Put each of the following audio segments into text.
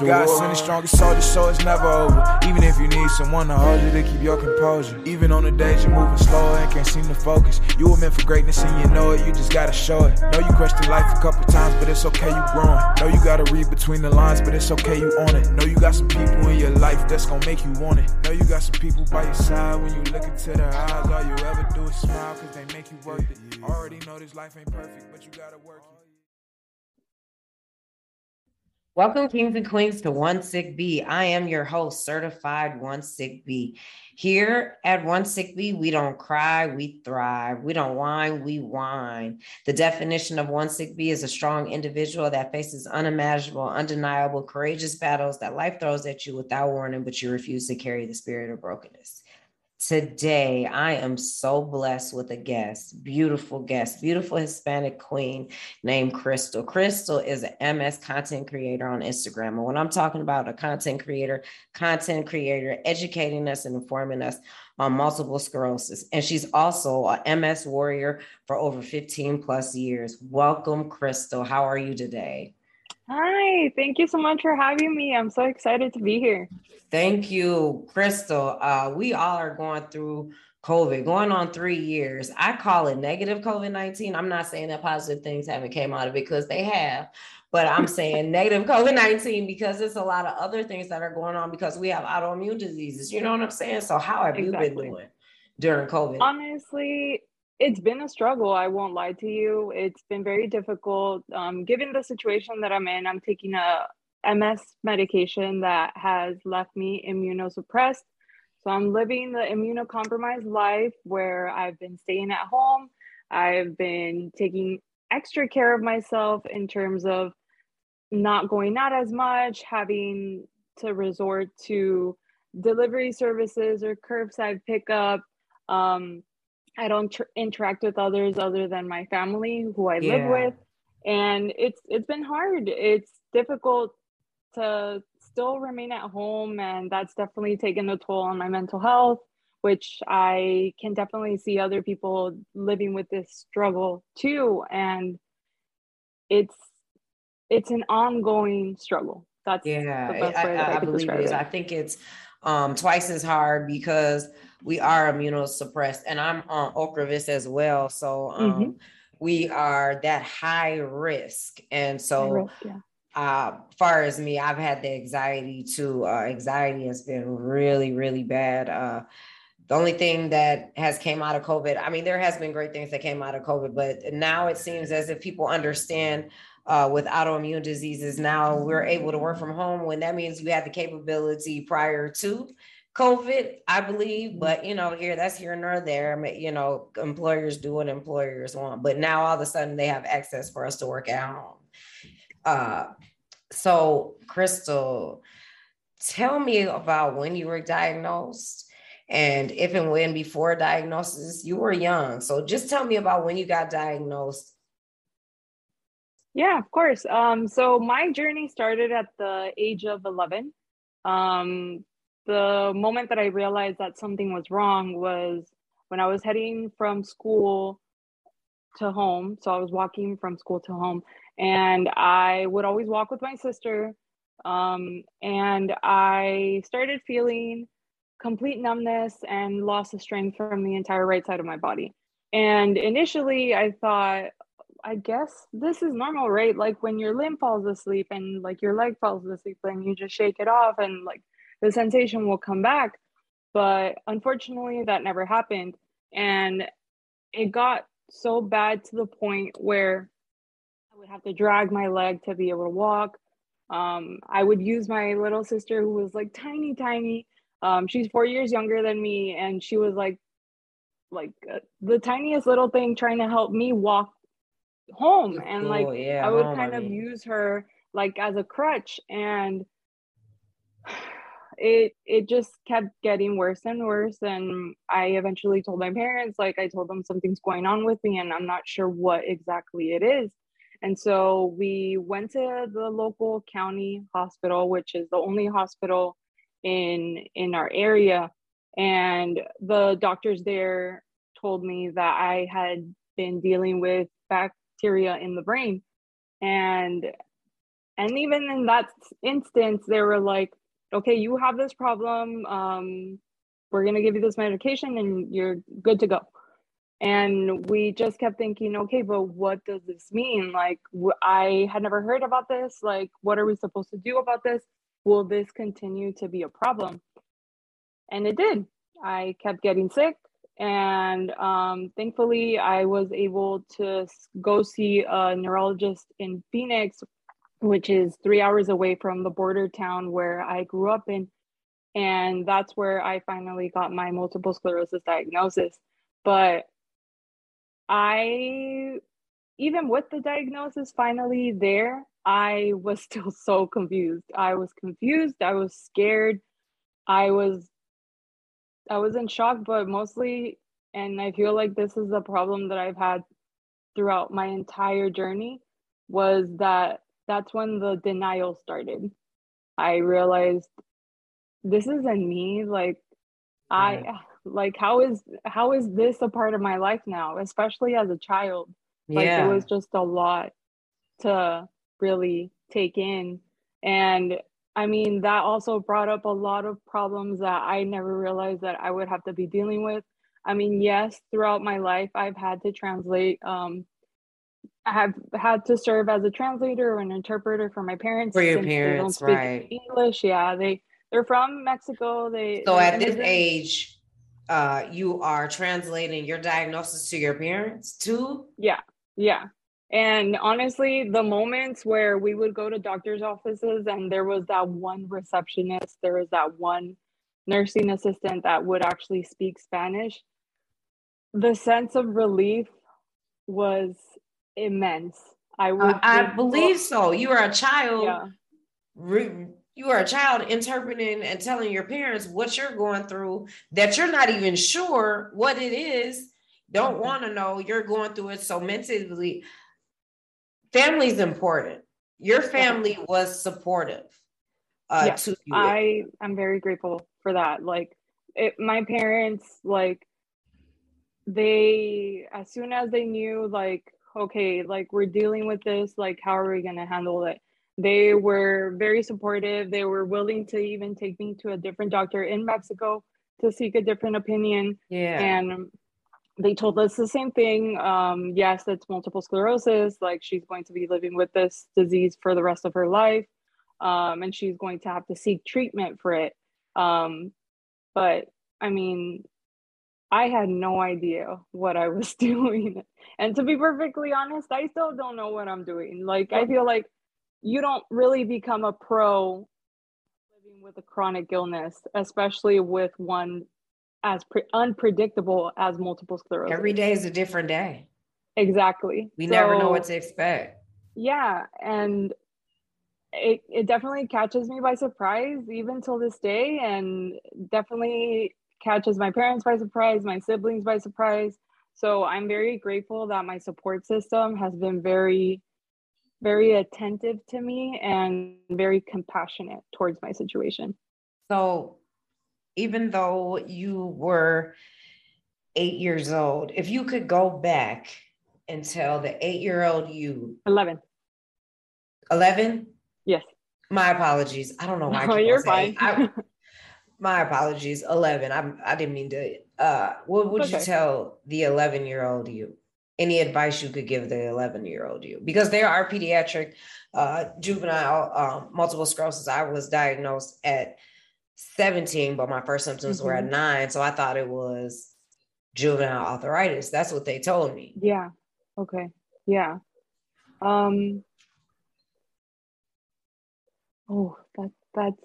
God send the strongest soldier, so it's never over. Even if you need someone to hold you to keep your composure. Even on the days you're moving slower and can't seem to focus. You were meant for greatness and you know it, you just gotta show it. Know you questioned life a couple times, but it's okay, you growing. Know you gotta read between the lines, but it's okay, you own it. Know you got some people in your life that's gonna make you want it. Know you got some people by your side when you look into their eyes. All you ever do is smile, cause they make you worth it. Already know this life ain't perfect, but you gotta work it. Welcome, Kings and Queens, to One Sick B. I am your host, certified One Sick B. Here at One Sick B, we don't cry, we thrive. We don't whine, we whine. The definition of One Sick B is a strong individual that faces unimaginable, undeniable, courageous battles that life throws at you without warning, but you refuse to carry the spirit of brokenness. Today, I am so blessed with a guest, beautiful guest, beautiful Hispanic queen named Crystal. Crystal is an MS content creator on Instagram. And when I'm talking about a content creator, content creator educating us and informing us on multiple sclerosis. And she's also a MS warrior for over 15 plus years. Welcome, Crystal. How are you today? Hi, thank you so much for having me. I'm so excited to be here. Thank you, Crystal. Uh, we all are going through COVID, going on three years. I call it negative COVID 19. I'm not saying that positive things haven't came out of it because they have, but I'm saying negative COVID 19 because there's a lot of other things that are going on because we have autoimmune diseases. You know what I'm saying? So, how have exactly. you been doing during COVID? Honestly, it's been a struggle. I won't lie to you. It's been very difficult. Um, given the situation that I'm in, I'm taking a MS medication that has left me immunosuppressed. So I'm living the immunocompromised life where I've been staying at home. I've been taking extra care of myself in terms of not going out as much, having to resort to delivery services or curbside pickup. Um, I don't tr- interact with others other than my family who I yeah. live with, and it's it's been hard. It's difficult to still remain at home, and that's definitely taken a toll on my mental health. Which I can definitely see other people living with this struggle too, and it's it's an ongoing struggle. That's yeah, I, I, I believe it is. It. I think it's um, twice as hard because we are immunosuppressed, and I'm on Ocrevus as well. So um, mm-hmm. we are that high risk, and so. Risk, yeah. Uh, far as me, I've had the anxiety too. Uh, anxiety has been really, really bad. Uh, the only thing that has came out of COVID, I mean, there has been great things that came out of COVID, but now it seems as if people understand uh, with autoimmune diseases. Now we're able to work from home when that means you had the capability prior to COVID, I believe, but you know, here that's here nor there. You know, employers do what employers want, but now all of a sudden they have access for us to work at home. Uh, so, Crystal, tell me about when you were diagnosed and if and when before diagnosis you were young. So, just tell me about when you got diagnosed. Yeah, of course. Um, so, my journey started at the age of 11. Um, the moment that I realized that something was wrong was when I was heading from school to home. So I was walking from school to home, and I would always walk with my sister. Um, and I started feeling complete numbness and loss of strength from the entire right side of my body. And initially, I thought, I guess this is normal, right? Like when your limb falls asleep and like your leg falls asleep, and you just shake it off, and like the sensation will come back. But unfortunately, that never happened. And it got so bad to the point where I would have to drag my leg to be able to walk. Um, I would use my little sister, who was like tiny, tiny. Um, she's four years younger than me, and she was like, like uh, the tiniest little thing, trying to help me walk home. And like, yeah, I would kind I mean. of use her like as a crutch. And it it just kept getting worse and worse and i eventually told my parents like i told them something's going on with me and i'm not sure what exactly it is and so we went to the local county hospital which is the only hospital in in our area and the doctors there told me that i had been dealing with bacteria in the brain. And and even in that instance they were like okay you have this problem um, we're going to give you this medication and you're good to go. And we just kept thinking okay but what does this mean? Like i had never heard about this. Like what are we supposed to do about this? Will this continue to be a problem? And it did. I kept getting sick and um, thankfully i was able to go see a neurologist in phoenix which is three hours away from the border town where i grew up in and that's where i finally got my multiple sclerosis diagnosis but I, even with the diagnosis finally there, I was still so confused. I was confused. I was scared. I was, I was in shock, but mostly, and I feel like this is a problem that I've had throughout my entire journey, was that that's when the denial started. I realized this isn't me. Like, I like how is how is this a part of my life now especially as a child like yeah. it was just a lot to really take in and i mean that also brought up a lot of problems that i never realized that i would have to be dealing with i mean yes throughout my life i've had to translate um I have had to serve as a translator or an interpreter for my parents. For your parents, right? English, yeah. They they're from Mexico. They so at this age, uh, you are translating your diagnosis to your parents too? Yeah, yeah. And honestly, the moments where we would go to doctor's offices and there was that one receptionist, there was that one nursing assistant that would actually speak Spanish, the sense of relief was immense. I would. Uh, I believe so. You were a child. Yeah. Re- you are a child interpreting and telling your parents what you're going through that you're not even sure what it is don't mm-hmm. want to know you're going through it so mentally family is important your family was supportive uh yes, to you i am very grateful for that like it, my parents like they as soon as they knew like okay like we're dealing with this like how are we going to handle it they were very supportive. They were willing to even take me to a different doctor in Mexico to seek a different opinion. Yeah. And they told us the same thing. Um, yes, it's multiple sclerosis. Like she's going to be living with this disease for the rest of her life. Um, and she's going to have to seek treatment for it. Um, but I mean, I had no idea what I was doing. And to be perfectly honest, I still don't know what I'm doing. Like, I feel like you don't really become a pro living with a chronic illness, especially with one as pre- unpredictable as multiple sclerosis. Every day is a different day. Exactly. We so, never know what to expect. Yeah, and it it definitely catches me by surprise even till this day and definitely catches my parents by surprise, my siblings by surprise. So I'm very grateful that my support system has been very very attentive to me and very compassionate towards my situation. So, even though you were eight years old, if you could go back and tell the eight year old you 11. 11? Yes. My apologies. I don't know why. Oh, you're fine. I, my apologies. 11. I'm, I didn't mean to. Uh, what would okay. you tell the 11 year old you? any advice you could give the 11 year old you because there are pediatric uh, juvenile um, multiple sclerosis i was diagnosed at 17 but my first symptoms mm-hmm. were at mm-hmm. nine so i thought it was juvenile arthritis that's what they told me yeah okay yeah um oh that that's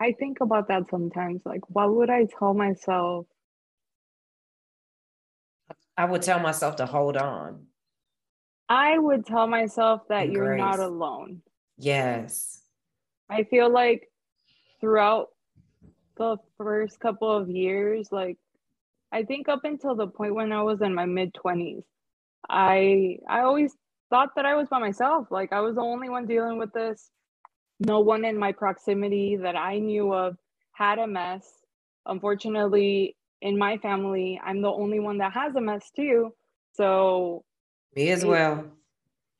i think about that sometimes like what would i tell myself I would tell myself to hold on. I would tell myself that you're not alone. Yes. I feel like throughout the first couple of years, like I think up until the point when I was in my mid 20s, I I always thought that I was by myself. Like I was the only one dealing with this. No one in my proximity that I knew of had MS. Unfortunately, in my family, I'm the only one that has MS too. So me as well.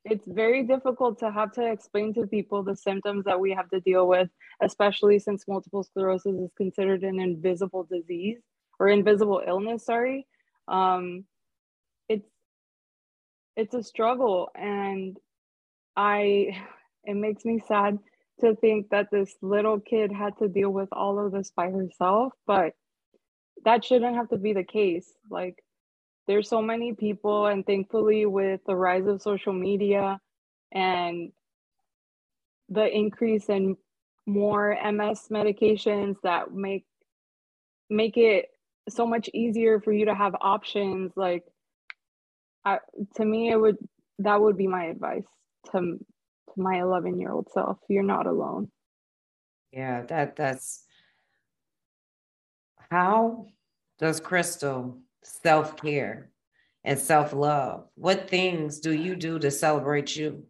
It's very difficult to have to explain to people the symptoms that we have to deal with, especially since multiple sclerosis is considered an invisible disease or invisible illness. Sorry, um, it's it's a struggle, and I it makes me sad to think that this little kid had to deal with all of this by herself, but that shouldn't have to be the case. Like there's so many people and thankfully with the rise of social media and the increase in more ms medications that make make it so much easier for you to have options like I, to me it would that would be my advice to, to my 11 year old self. You're not alone. Yeah that that's how does crystal self care and self love? What things do you do to celebrate you?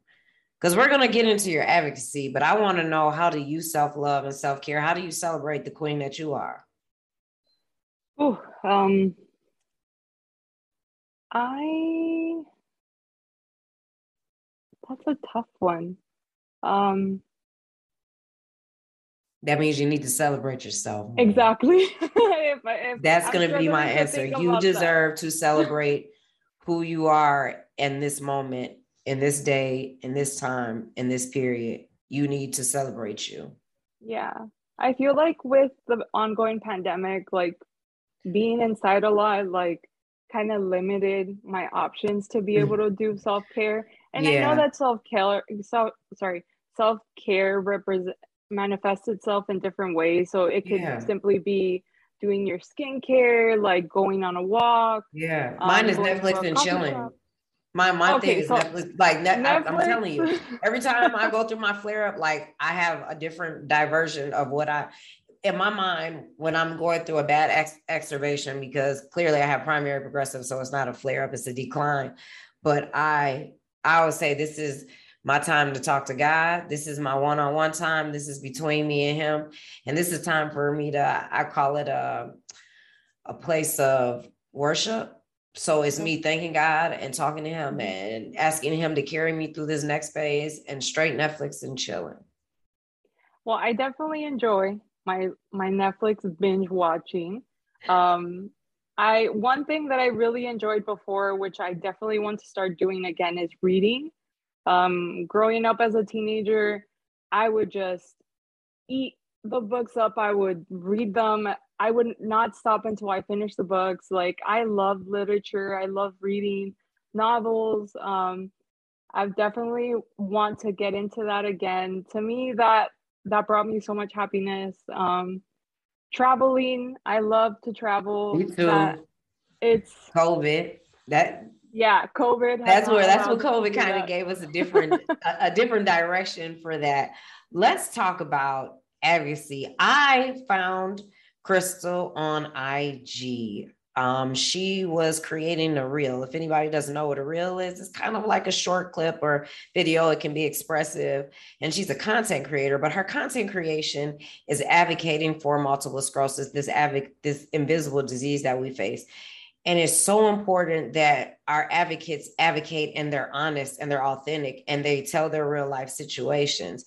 Because we're going to get into your advocacy, but I want to know how do you self love and self care? How do you celebrate the queen that you are? Oh, um, I that's a tough one. Um, that means you need to celebrate yourself. Exactly. if, if That's going to be my answer. You deserve that. to celebrate who you are in this moment, in this day, in this time, in this period. You need to celebrate you. Yeah. I feel like with the ongoing pandemic, like being inside a lot, like kind of limited my options to be able to do self care. And yeah. I know that self care, so sorry, self care represent manifests itself in different ways. So it could yeah. simply be doing your skincare, like going on a walk. Yeah, um, mine um, is Netflix and chilling. Shop. My my okay, thing is so Netflix. Like Net, Netflix. I, am telling you, every time I go through my flare up, like I have a different diversion of what I. In my mind, when I'm going through a bad ex- exacerbation, because clearly I have primary progressive, so it's not a flare up, it's a decline. But I, I would say this is my time to talk to God. This is my one on one time. This is between me and Him. And this is time for me to, I call it a, a place of worship. So it's me thanking God and talking to Him and asking Him to carry me through this next phase and straight Netflix and chilling. Well, I definitely enjoy my my Netflix binge watching. Um, I one thing that I really enjoyed before, which I definitely want to start doing again, is reading. Um, growing up as a teenager, I would just eat the books up. I would read them. I would not stop until I finished the books. Like I love literature. I love reading novels. Um, I definitely want to get into that again. To me, that that brought me so much happiness. Um, traveling, I love to travel. Me too. That, it's COVID. That yeah covid that's where that's what covid kind of gave us a different a, a different direction for that let's talk about advocacy i found crystal on ig um, she was creating a reel. If anybody doesn't know what a reel is, it's kind of like a short clip or video. It can be expressive, and she's a content creator. But her content creation is advocating for multiple sclerosis, this this invisible disease that we face. And it's so important that our advocates advocate and they're honest and they're authentic and they tell their real life situations.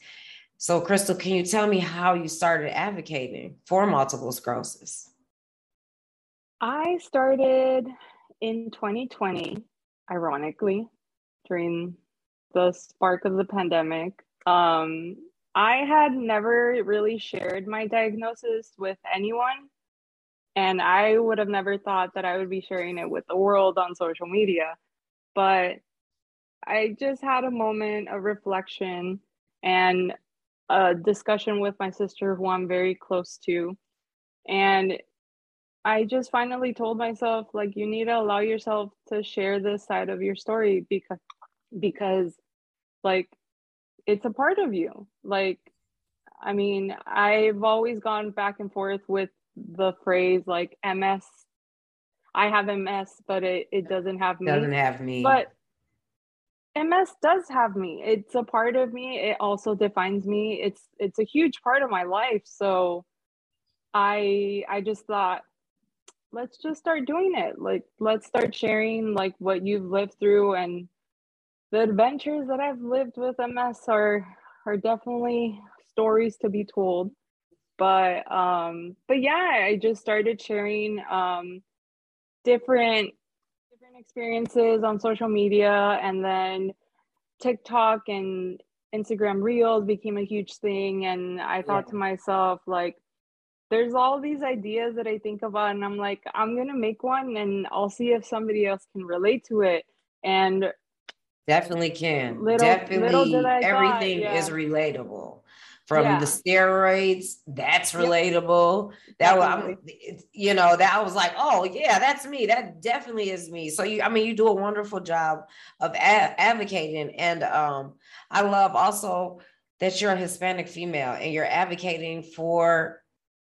So, Crystal, can you tell me how you started advocating for multiple sclerosis? I started in 2020, ironically, during the spark of the pandemic. Um, I had never really shared my diagnosis with anyone and I would have never thought that I would be sharing it with the world on social media. But I just had a moment of reflection and a discussion with my sister, who I'm very close to. And I just finally told myself, like, you need to allow yourself to share this side of your story because, because, like, it's a part of you. Like, I mean, I've always gone back and forth with the phrase like MS. I have MS, but it, it doesn't have me. Doesn't have me. But MS does have me. It's a part of me. It also defines me. It's it's a huge part of my life. So I I just thought let's just start doing it. Like let's start sharing like what you've lived through and the adventures that I've lived with MS are are definitely stories to be told. But um, but yeah, I just started sharing um, different different experiences on social media, and then TikTok and Instagram Reels became a huge thing. And I thought yeah. to myself, like, there's all these ideas that I think about, and I'm like, I'm gonna make one, and I'll see if somebody else can relate to it. And definitely can. Little, definitely, little everything thought, yeah. is relatable. From yeah. the steroids, that's relatable. That was, you know, that was like, oh yeah, that's me. That definitely is me. So you, I mean, you do a wonderful job of a- advocating, and um, I love also that you're a Hispanic female and you're advocating for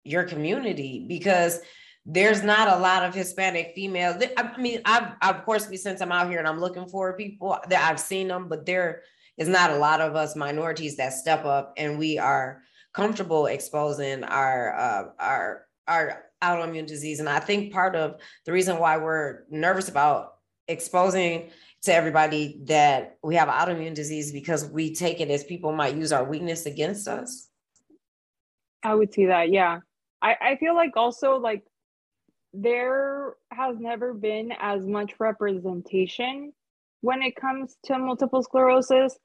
your community because there's not a lot of Hispanic females. I mean, I've, of course, since I'm out here and I'm looking for people that I've seen them, but there is not a lot of us minorities that step up and we are comfortable exposing our uh, our our autoimmune disease. And I think part of the reason why we're nervous about exposing to everybody that we have autoimmune disease because we take it as people might use our weakness against us. I would see that, yeah. I, I feel like also like there has never been as much representation when it comes to multiple sclerosis.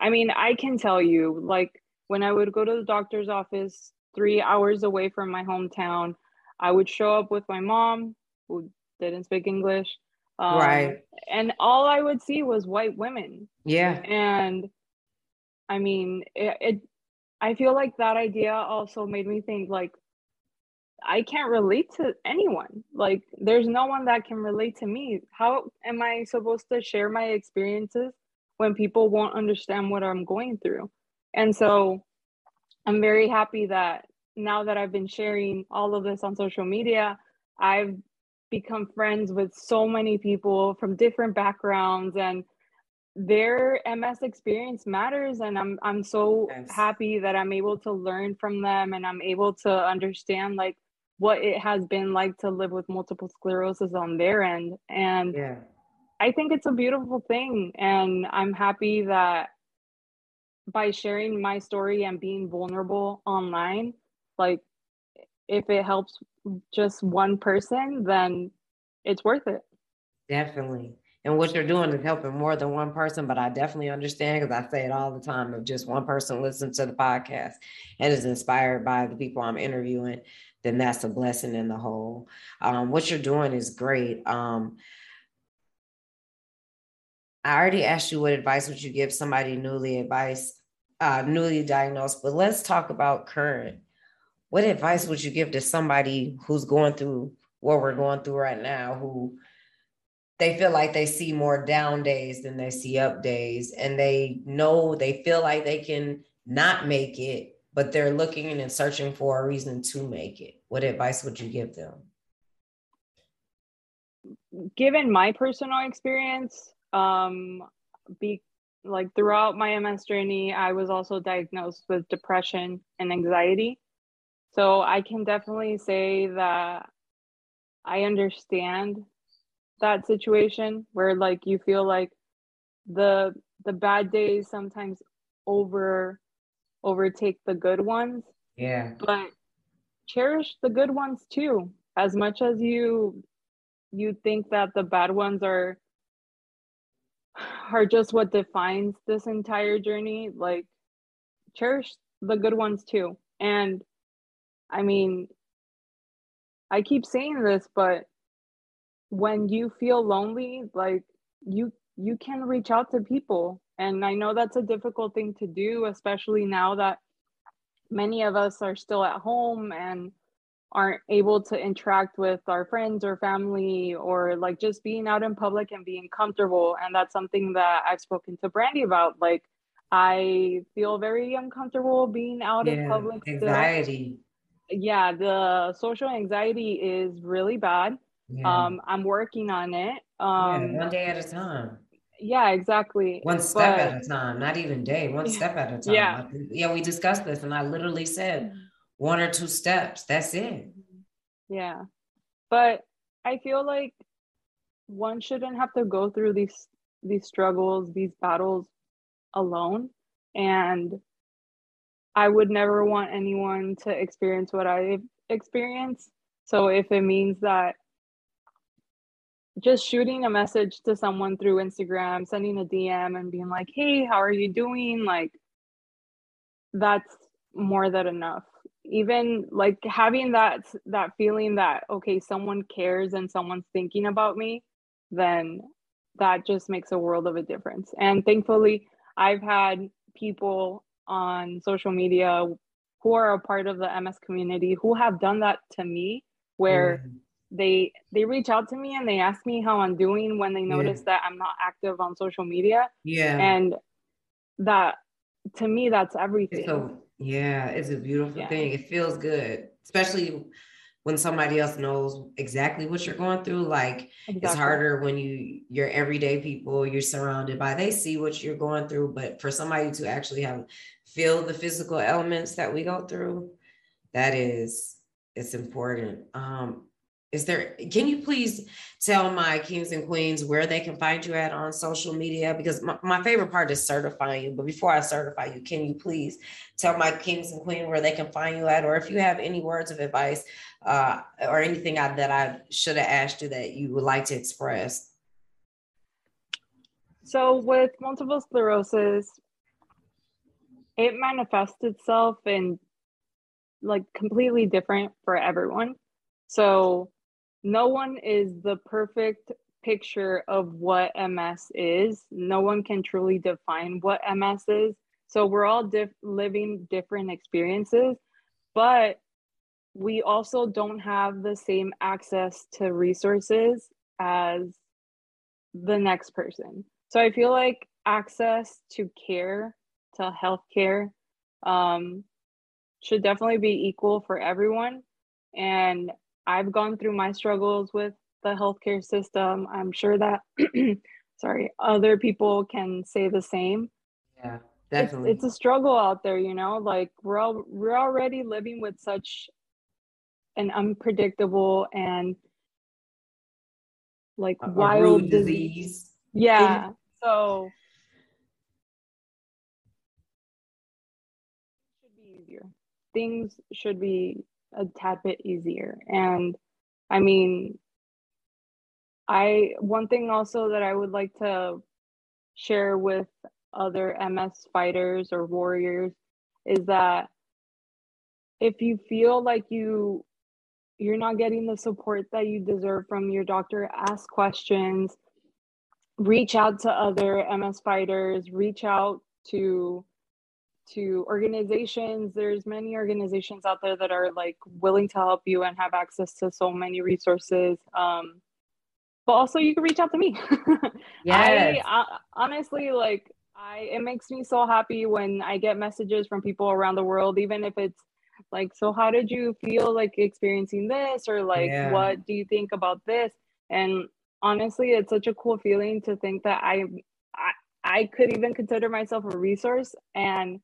I mean, I can tell you, like, when I would go to the doctor's office three hours away from my hometown, I would show up with my mom, who didn't speak English. Um, right. And all I would see was white women. Yeah. And I mean, it, it I feel like that idea also made me think, like, I can't relate to anyone. Like, there's no one that can relate to me. How am I supposed to share my experiences when people won't understand what I'm going through? And so I'm very happy that now that I've been sharing all of this on social media, I've become friends with so many people from different backgrounds and their MS experience matters and I'm I'm so yes. happy that I'm able to learn from them and I'm able to understand like what it has been like to live with multiple sclerosis on their end. And yeah. I think it's a beautiful thing. And I'm happy that by sharing my story and being vulnerable online, like if it helps just one person, then it's worth it. Definitely. And what you're doing is helping more than one person, but I definitely understand because I say it all the time. If just one person listens to the podcast and is inspired by the people I'm interviewing, then that's a blessing in the whole. Um, what you're doing is great. Um, I already asked you what advice would you give somebody newly advice, uh, newly diagnosed, but let's talk about current. What advice would you give to somebody who's going through what we're going through right now, who they feel like they see more down days than they see up days, and they know they feel like they can not make it, but they're looking and searching for a reason to make it. What advice would you give them? Given my personal experience, um, be like throughout my MS journey, I was also diagnosed with depression and anxiety. So I can definitely say that I understand that situation where like you feel like the the bad days sometimes over overtake the good ones. Yeah. But cherish the good ones too. As much as you you think that the bad ones are are just what defines this entire journey, like cherish the good ones too. And I mean, I keep saying this, but when you feel lonely, like you you can reach out to people and I know that's a difficult thing to do, especially now that many of us are still at home and aren't able to interact with our friends or family or like just being out in public and being comfortable. And that's something that I've spoken to Brandy about. Like, I feel very uncomfortable being out yeah, in public. Anxiety. Still. Yeah, the social anxiety is really bad. Yeah. Um, I'm working on it. Um, yeah, one day at a time yeah exactly one step but, at a time not even day one step at a time yeah yeah we discussed this and i literally said. One or two steps that's it yeah but i feel like one shouldn't have to go through these these struggles, these battles alone. And I would never want anyone to experience what I experienced. So if it means that just shooting a message to someone through Instagram, sending a DM and being like, hey, how are you doing? Like, that's more than enough. Even like having that that feeling that okay, someone cares and someone's thinking about me, then that just makes a world of a difference. And thankfully, I've had people on social media who are a part of the MS community who have done that to me where mm they they reach out to me and they ask me how I'm doing when they notice yeah. that I'm not active on social media. Yeah. And that to me that's everything. So yeah, it's a beautiful yeah. thing. It feels good, especially when somebody else knows exactly what you're going through. Like exactly. it's harder when you your everyday people you're surrounded by, they see what you're going through. But for somebody to actually have feel the physical elements that we go through, that is it's important. Um, is there can you please tell my kings and queens where they can find you at on social media? Because my, my, favorite part is certifying you but before i certify you can you please tell my kings and queens where they can find you at? Or if you have any words of advice uh, or anything I, that i should have asked you that you would like to express? So with multiple sclerosis it manifests itself in like completely different for everyone. So no one is the perfect picture of what MS is. No one can truly define what MS is. So we're all diff- living different experiences, but we also don't have the same access to resources as the next person. So I feel like access to care, to healthcare, um, should definitely be equal for everyone. And I've gone through my struggles with the healthcare system. I'm sure that, sorry, other people can say the same. Yeah, definitely. It's, it's, a struggle out there, you know. Like we're all we're already living with such an unpredictable and like a, wild a disease. disease. Yeah. So should be easier. Things should be a tad bit easier. And I mean, I one thing also that I would like to share with other MS fighters or warriors is that if you feel like you you're not getting the support that you deserve from your doctor, ask questions, reach out to other MS fighters, reach out to to organizations there's many organizations out there that are like willing to help you and have access to so many resources um but also you can reach out to me yes. I, I honestly like i it makes me so happy when i get messages from people around the world even if it's like so how did you feel like experiencing this or like yeah. what do you think about this and honestly it's such a cool feeling to think that i i, I could even consider myself a resource and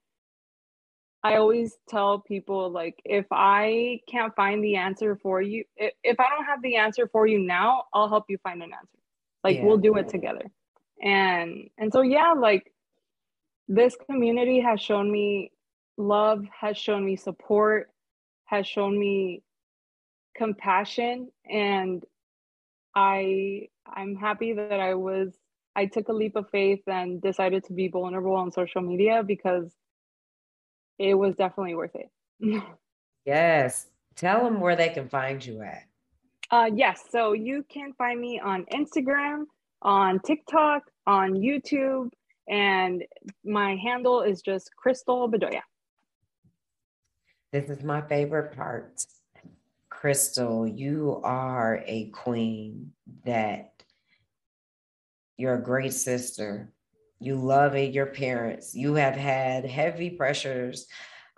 I always tell people like if I can't find the answer for you, if, if I don't have the answer for you now, I'll help you find an answer. Like yeah. we'll do it together. And and so yeah, like this community has shown me love, has shown me support, has shown me compassion and I I'm happy that I was I took a leap of faith and decided to be vulnerable on social media because it was definitely worth it. yes. Tell them where they can find you at. Uh, yes. So you can find me on Instagram, on TikTok, on YouTube, and my handle is just Crystal Bedoya. This is my favorite part. Crystal, you are a queen that you're a great sister you love your parents. You have had heavy pressures,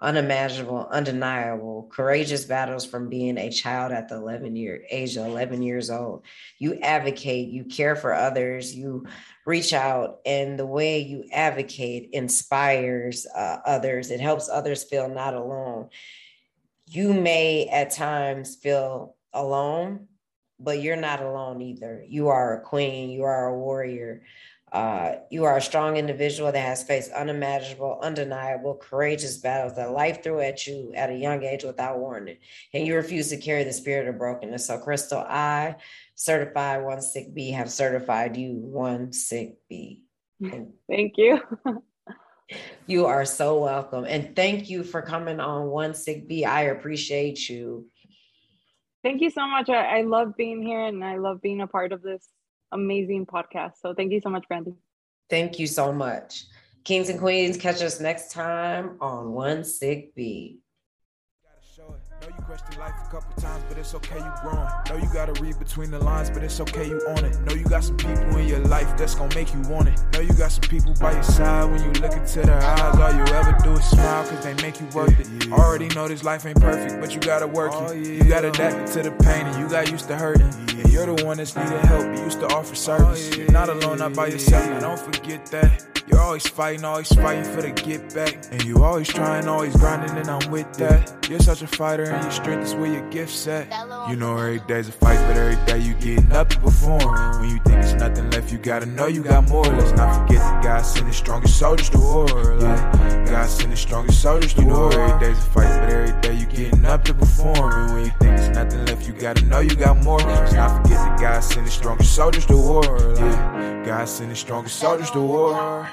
unimaginable, undeniable, courageous battles from being a child at the 11 year age of 11 years old. You advocate, you care for others, you reach out, and the way you advocate inspires uh, others. It helps others feel not alone. You may at times feel alone, but you're not alone either. You are a queen, you are a warrior Uh, you are a strong individual that has faced unimaginable, undeniable, courageous battles that life threw at you at a young age without warning, and you refuse to carry the spirit of brokenness. So, Crystal, I, certified one sick B, have certified you one sick B. Thank you. you are so welcome, and thank you for coming on One Sick B. I appreciate you. Thank you so much. I, I love being here, and I love being a part of this amazing podcast. So thank you so much, Brandy. Thank you so much. Kings and Queens, catch us next time on One Sick Beat. Know you question life a couple times, but it's okay, you growing. Know you gotta read between the lines, but it's okay, you on it. Know you got some people in your life that's gonna make you want it. Know you got some people by your side when you look into their eyes. All you ever do is smile, cause they make you worth it. Already know this life ain't perfect, but you gotta work it. Oh, you gotta adapt to the pain, and you got used to hurting. And you're the one that's needed help, you used to offer service. Oh, you're not alone, not by yourself, now don't forget that. Always fighting, always fighting for the get back. And you always trying, always grinding, and I'm with that. You're such a fighter, and your strength is where your gift's at. You know every day's a fight, but every day you getting up to perform. When you think there's nothing left, you gotta know you got more. Let's not forget that God sent the strongest soldiers to war. Like, God sent the strongest soldiers to war. Every day's a fight, but every day you getting up to perform. And when you think there's nothing left, you gotta know you got more. Let's not forget that God sent the strongest soldiers to war. Like, God sent the strongest soldiers to war.